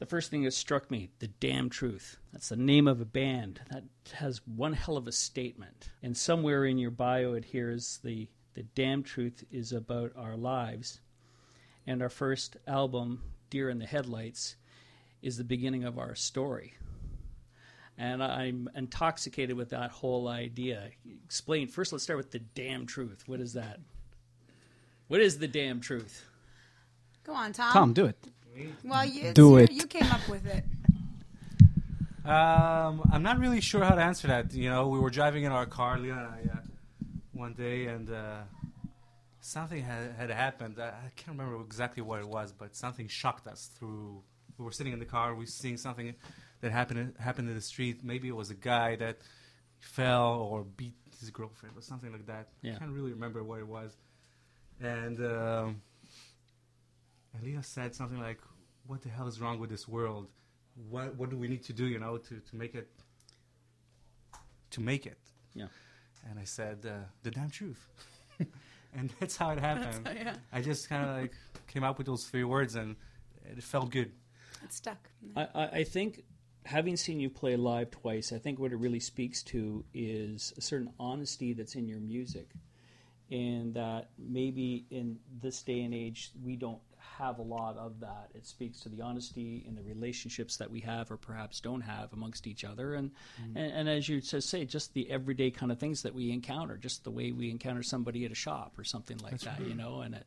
The first thing that struck me, the damn truth. That's the name of a band. That has one hell of a statement. And somewhere in your bio it hears the the damn truth is about our lives. And our first album, Dear in the Headlights, is the beginning of our story. And I'm intoxicated with that whole idea. Explain. First, let's start with the damn truth. What is that? What is the damn truth? Go on, Tom. Tom, do it. Well, you, Do you, it. You came up with it. Um, I'm not really sure how to answer that. You know, we were driving in our car, Leon and I, uh, one day, and uh, something had, had happened. I, I can't remember exactly what it was, but something shocked us. Through we were sitting in the car, we were seeing something that happened happened in the street. Maybe it was a guy that fell or beat his girlfriend or something like that. Yeah. I can't really remember what it was. And um, and Leah said something like, "What the hell is wrong with this world? What what do we need to do, you know, to, to make it to make it?" Yeah. And I said, uh, "The damn truth." and that's how it happened. how- yeah. I just kind of like came up with those three words, and it felt good. It stuck. I, I I think having seen you play live twice, I think what it really speaks to is a certain honesty that's in your music, and that maybe in this day and age we don't have a lot of that. It speaks to the honesty in the relationships that we have or perhaps don't have amongst each other, and and, and as you say, just the everyday kind of things that we encounter, just the way we encounter somebody at a shop or something like that, you know, and that,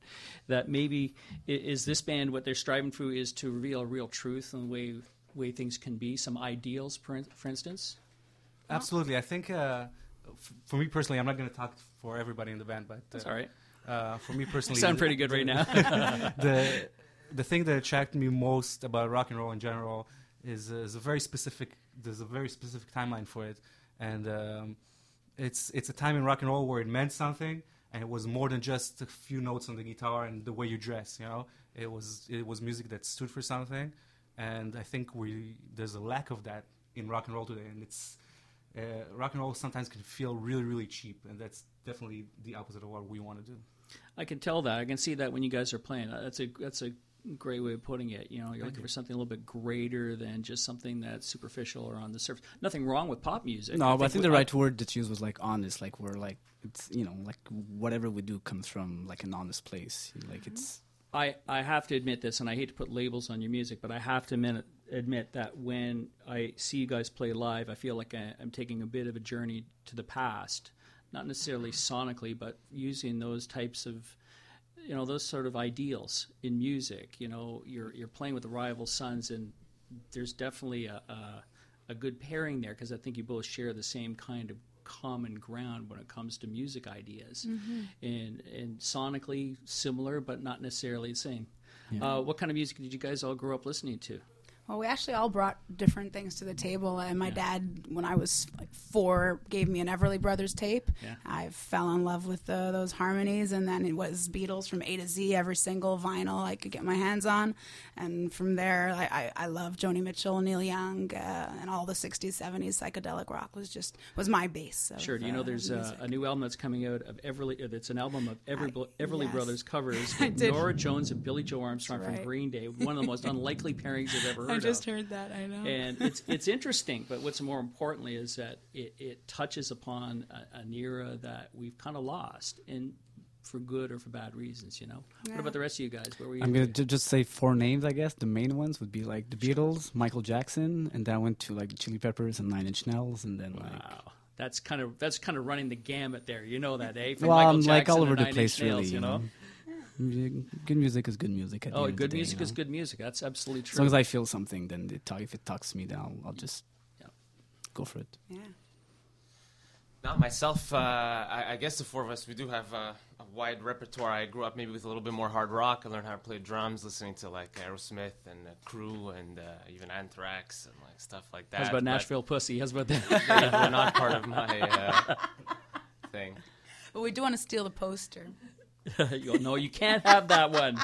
that maybe is this band what they're striving for is to reveal a real truth and the way way things can be, some ideals, for, in- for instance. Absolutely, I think uh, f- for me personally, I'm not going to talk for everybody in the band, but uh, That's all right. Uh, for me personally, Sound pretty good right now. the the thing that attracted me most about rock and roll in general is, uh, is a very specific. There's a very specific timeline for it, and um, it's it's a time in rock and roll where it meant something, and it was more than just a few notes on the guitar and the way you dress. You know, it was it was music that stood for something, and I think we there's a lack of that in rock and roll today, and it's. Uh, rock and roll sometimes can feel really, really cheap, and that's definitely the opposite of what we want to do. I can tell that. I can see that when you guys are playing. Uh, That's a that's a great way of putting it. You know, you're looking for something a little bit greater than just something that's superficial or on the surface. Nothing wrong with pop music. No, but I think the what- right word that's used was like honest. Like we're like it's you know like whatever we do comes from like an honest place. Like it's I, I have to admit this, and I hate to put labels on your music, but I have to admit, admit that when I see you guys play live, I feel like I, I'm taking a bit of a journey to the past, not necessarily sonically, but using those types of, you know, those sort of ideals in music. You know, you're you're playing with the rival sons, and there's definitely a a, a good pairing there because I think you both share the same kind of common ground when it comes to music ideas. And and sonically similar but not necessarily the same. Uh, what kind of music did you guys all grow up listening to Well, we actually all brought different things to the table. And my dad, when I was like four, gave me an Everly Brothers tape. Yeah. I fell in love with uh, those harmonies, and then it was Beatles from A to Z, every single vinyl I could get my hands on. And from there, I, I, I love Joni Mitchell, Neil Young, uh, and all the '60s, '70s psychedelic rock was just was my base. Of, sure do you know uh, there's uh, music. a new album that's coming out of everly uh, it's an album of every I- everly yes. brothers covers with Norah Jones and Billie Joe Armstrong That's from green day one of the most unlikely pairings i've ever heard I just of heard that. I know. and it's it's interesting. But what's more importantly is that it, it touches upon a, an era that we've kind of lost, and for good or for bad reasons. You know. Yeah. What about the rest of you guys? Where were you? I'm gonna ju- just say four names. I guess the main ones would be like the Beatles, Michael Jackson, and then I went to like the Chili Peppers and Nine Inch Nails, and then like Wow. That's kind of that's kind of running the gamut there. You know that, eh? From well, Michael I'm like all over the place, Nails, really. you know. Music- Good music is good music. At Oh, end of the good day, music you is good music. That's absolutely true. As long as I feel something, then it talk, if it talks to me, then I'll, I'll just Yeah. go for it. yeah. Not myself. Uh, I, I guess the four of us, we do have uh, a wide repertoire. I grew up maybe with a little bit more hard rock. I learned how to play drums, listening to like Aerosmith and uh, Crew and uh, even Anthrax and like stuff like that. How's about But Nashville pussy? How's about that? They were not part of my uh, thing. But we do want to steal the poster. You- no, you can't have that one.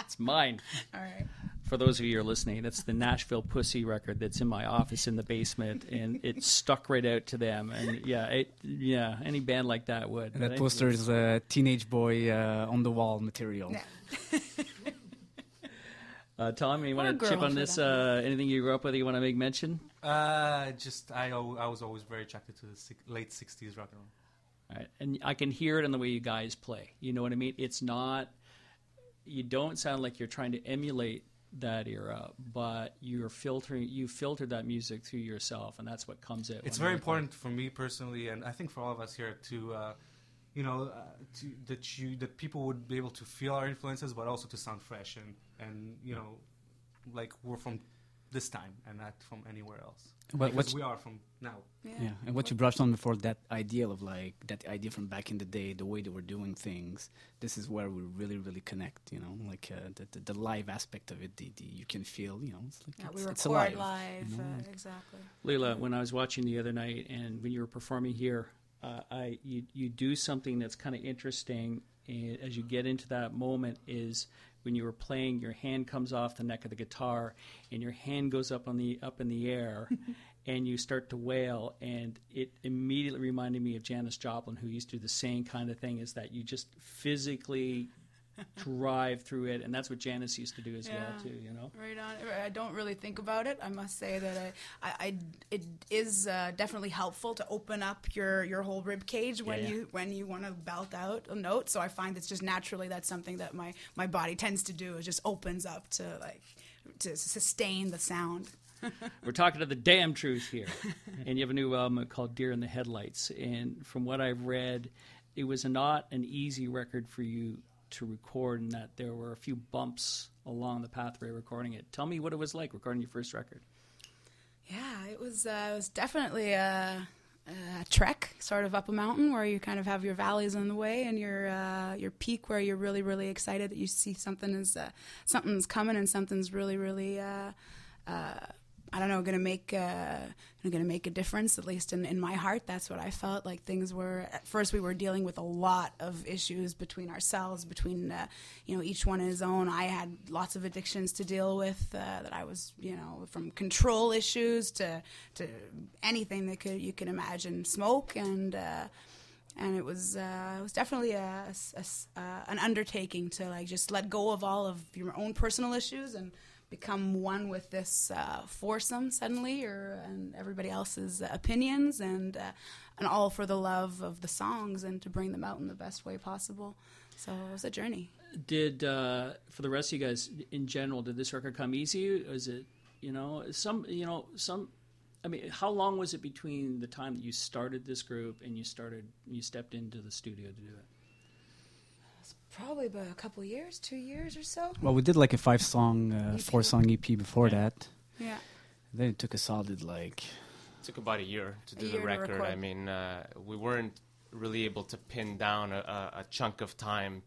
It's mine. All right. For those of you who are listening, that's the Nashville Pussy record that's in my office in the basement, and it stuck right out to them. And yeah, it, yeah, any band like that would. And that poster is uh, teenage boy uh, on the wall material. Yeah. Uh, Tom, you want to chip on this? Uh, anything you grew up with? That you want to make mention? Uh, just I, I was always very attracted to the late '60s rock and roll. Right. And I can hear it in the way you guys play. You know what I mean? It's not, you don't sound like you're trying to emulate that era, but you're filtering, you filtered that music through yourself, and that's what comes out. It's very important for me personally, and I think for all of us here to, uh, you know, uh, to, that you that people would be able to feel our influences, but also to sound fresh and and you know, like we're from this time and not from anywhere else. What- because what's- we are from now. Yeah, and what you brushed on before that ideal of like that idea from back in the day, the way they were doing things. This is where we really, really connect. You know, like uh, the, the the live aspect of it. The, the you can feel. You know, it's like Yeah, it's, we it's record alive. live, you know? uh, exactly. Leila, when I was watching the other night, and when you were performing here, uh, I you you do something that's kind of interesting. And as you get into that moment, is when you were playing, your hand comes off the neck of the guitar, and your hand goes up on the up in the air, and you start to wail, and it immediately reminded me of Janis Joplin, who used to do the same kind of thing. Is that you just physically drive through it, and that's what Janis used to do as well too. You know. Right on. I don't really think about it. I must say that I, I, I it is uh, definitely helpful to open up your, your whole rib cage when Yeah, yeah. you when you want to belt out a note. So I find it's just naturally that's something that my, my body tends to do. It just opens up to like to sustain the sound. We're talking to the damn truth here. and you have a new album called Dear in the Headlights. And from what I've read, it was not an easy record for you to record, and that there were a few bumps along the pathway recording it. Tell me what it was like recording your first record. Yeah, it was uh, it was definitely a, a trek, sort of up a mountain where you kind of have your valleys on the way and your uh, your peak where you're really really excited that you see something is uh, something's coming and something's really really. I don't know, going to make uh, going to make a difference. At least in, in my heart, that's what I felt. Like things were at first, we were dealing with a lot of issues between ourselves, between uh, you know each one his own. I had lots of addictions to deal with uh, that I was you know from control issues to to anything that could you can imagine, smoke and. Uh, and it was uh, it was definitely a, a- a- an undertaking to like just let go of all of your own personal issues and become one with this uh, foursome suddenly, or and everybody else's opinions, and uh, and all for the love of the songs and to bring them out in the best way possible. So it was a journey. Did, uh, for the rest of you guys in general, did this record come easy? Is it, you know, some, you know, some. I mean, how long was it between the time that you started this group and you started, you stepped into the studio to do it? Probably about a couple years, two years or so. Well, we did like a five song, uh, four song EP before Yeah. that. Yeah. Then it took a solid like took about a year to A do year the to record. record. I mean, uh, we weren't really able to pin down a, a, a chunk of time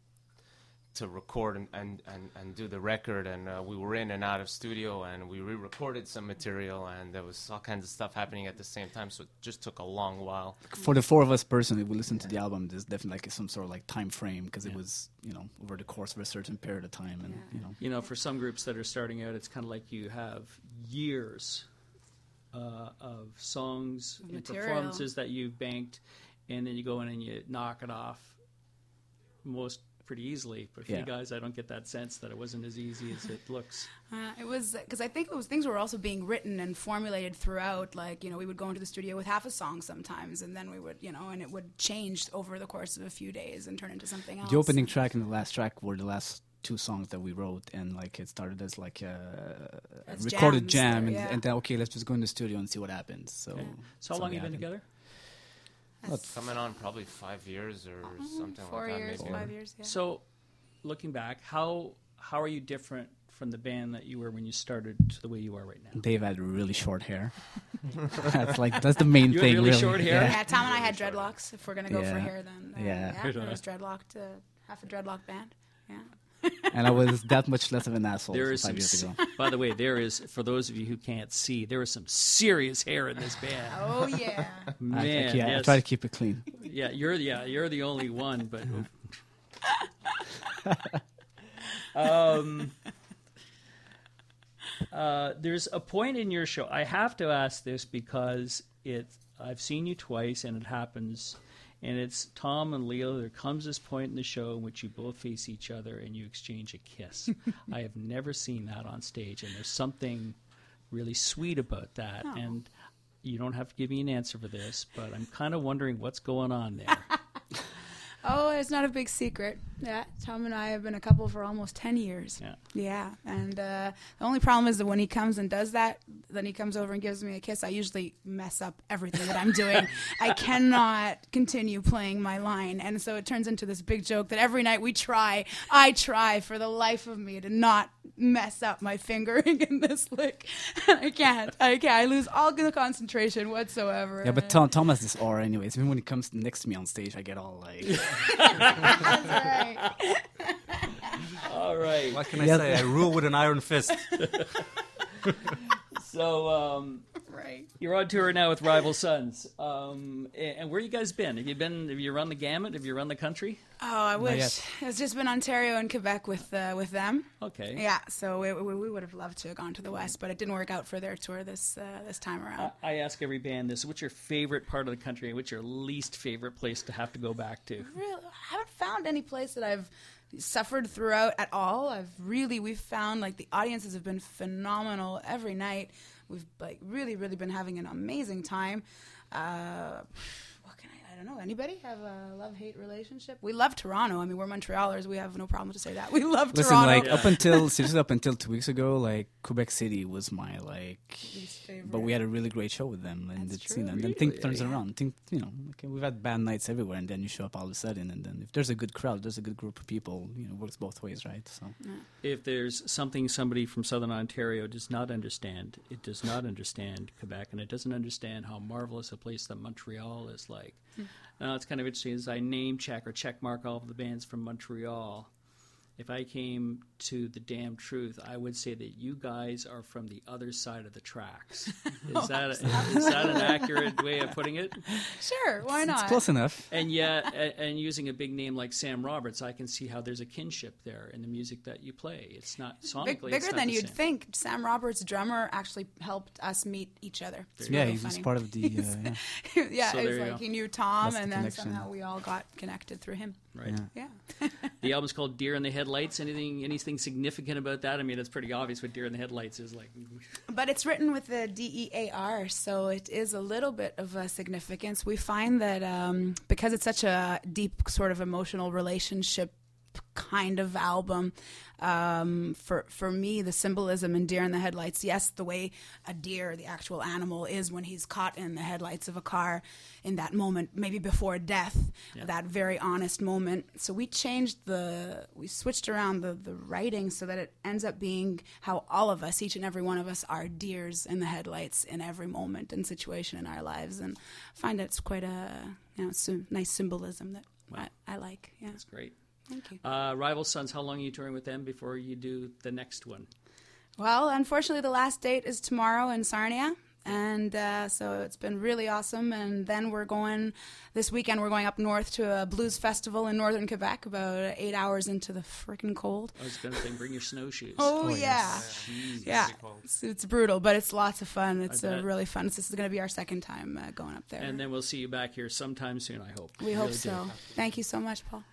to record and, and, and, and do the record. And uh, we were in and out of studio, and we re-recorded some material, and there was all kinds of stuff happening at the same time. So it just took a long while. for the four of us personally, we listened to the album. There's definitely like some sort of like time frame because it was you know over the course of a certain period of time, and Yeah. you know You know, for some groups that are starting out, it's kind of like you have years uh, of songs and performances that you've banked, and then you go in and you knock it off most pretty easily. But for Yeah. you guys, I don't get that sense that it wasn't as easy as it looks. Uh, it was because I think it was things were also being written and formulated throughout. Like you know, we would go into the studio with half a song sometimes, and then we would you know, and it would change over the course of a few days and turn into something else. the opening track and the last track were the last two songs that we wrote, and like it started as like a, a As recorded jams, jam, uh, and, yeah. and then okay, let's just go in the studio and see what happens. So, So how long have you been happened. together? Coming on probably five years or something Uh-huh. four like that. years, maybe. five years. Yeah. So, looking back, how how are you different from the band that you were when you started to the way you are right now? Dave had really short hair. that's like that's the main You had thing. really short hair? Yeah. yeah, Tom and I had dreadlocks. If we're gonna go for hair, then uh, Yeah. yeah, it was dreadlocked. Uh, half a dreadlock band. Yeah. And I was that much less of an asshole There is five some. years ago. By the way, there is for those of you who can't see, there is some serious hair in this band. Oh yeah. Man, I, I, yeah, I try to keep it clean. yeah, you're yeah, you're the only one, but um, uh, there's a point in your show. I have to ask this because it. I've seen you twice, and it happens. And it's Tom and Leo. There comes this point in the show in which you both face each other and you exchange a kiss. I have never seen that on stage, and there's something really sweet about that. Oh. And you don't have to give me an answer for this, but I'm kind of wondering what's going on there. Oh, it's not a big secret. Yeah, Tom and I have been a couple for almost 10 years. Yeah. Yeah, and uh, the only problem is that when he comes and does that, then he comes over and gives me a kiss. I usually mess up everything that I'm doing. I cannot continue playing my line, and so it turns into this big joke that every night we try. I try for the life of me to not mess up my fingering in this lick. I can't. I can't. I lose all the concentration whatsoever. Yeah, but Tom, Tom has this aura, anyways. Even when he comes next to me on stage, I get all like, right. All right. What can I Yeah. say? I rule with an iron fist. So um, right. you're on tour now with Rival Sons. Um, and where you guys been? Have you been? Have you run the gamut? Have you run the country? Oh, I wish it's just been Ontario and Quebec with uh, with them. Okay. Yeah, so we, we, we would have loved to have gone to the West, but it didn't work out for their tour this uh, this time around. I I ask every band this: What's your favorite part of the country, and what's your least favorite place to have to go back to? really, I haven't found any place that I've suffered throughout at all. I've really we've found like the audiences have been phenomenal every night. We've like really really been having an amazing time. Uh, I? I don't know. Anybody have a love hate relationship? We love Toronto. I mean, we're Montrealers. We have no problem to say that. We love Toronto. listen, Toronto. like up until seriously up until two weeks ago, like Quebec City was my like. Least favorite. But we had a really great show with them, and That's it's you true. know, and then things Really? turns around. Think you know, okay, we've had bad nights everywhere, and then you show up all of a sudden, and then if there's a good crowd, there's a good group of people, you know, it works both ways, right? So If there's something somebody from Southern Ontario does not understand, it does not understand Quebec, and it doesn't understand how marvelous a place that Montreal is like. Hmm. Now, it's kind of interesting as I name check or check mark all of the bands from Montreal. If I came to the damn truth, I would say that you guys are from the other side of the tracks. Is that is that an accurate way of putting it? sure, why not? it's close enough. And yet, a- and using a big name like Sam Roberts, I can see how there's a kinship there in the music that you play. It's not sonically Big, it's bigger not than you'd same. think. Sam Roberts, drummer, actually helped us meet each other. It's Yeah, really he was part of the. Uh, yeah. yeah, So it was like go. he knew Tom, That's the and then connection. somehow we all got connected through him. Right. yeah. Yeah. The album's called Dear in the Headlights. Anything anything significant about that? I mean, it's pretty obvious what Deer in the Headlights is like. But it's written with the D E A R, so it is a little bit of a significance. We find that um, because it's such a deep, sort of emotional relationship kind of album, um, for for me, the symbolism in Dear in the Headlights. Yes, the way a deer, the actual animal, is when he's caught in the headlights of a car in that moment, maybe before death, that very honest moment. So we changed the, we switched around the the writing so that it ends up being how all of us, each and every one of us, are deers in the headlights in every moment and situation in our lives, and I find it's quite a you know nice symbolism that I, I like. Yeah, That's great. Thank you. Uh, Rival Sons. How long are you touring with them before you do the next one? Well, unfortunately, the last date is tomorrow in Sarnia. And uh, so it's been really awesome. And then we're going, this weekend, we're going up north to a blues festival in northern Quebec, about eight hours into the freaking cold. I was going to say, bring your snowshoes. Oh, yeah. Yeah. It's, it's brutal, but it's lots of fun. It's I uh, really fun. This is going to be our second time uh, going up there. And then we'll see you back here sometime soon. I hope. we hope Really do. so. Thank you so much, Paul.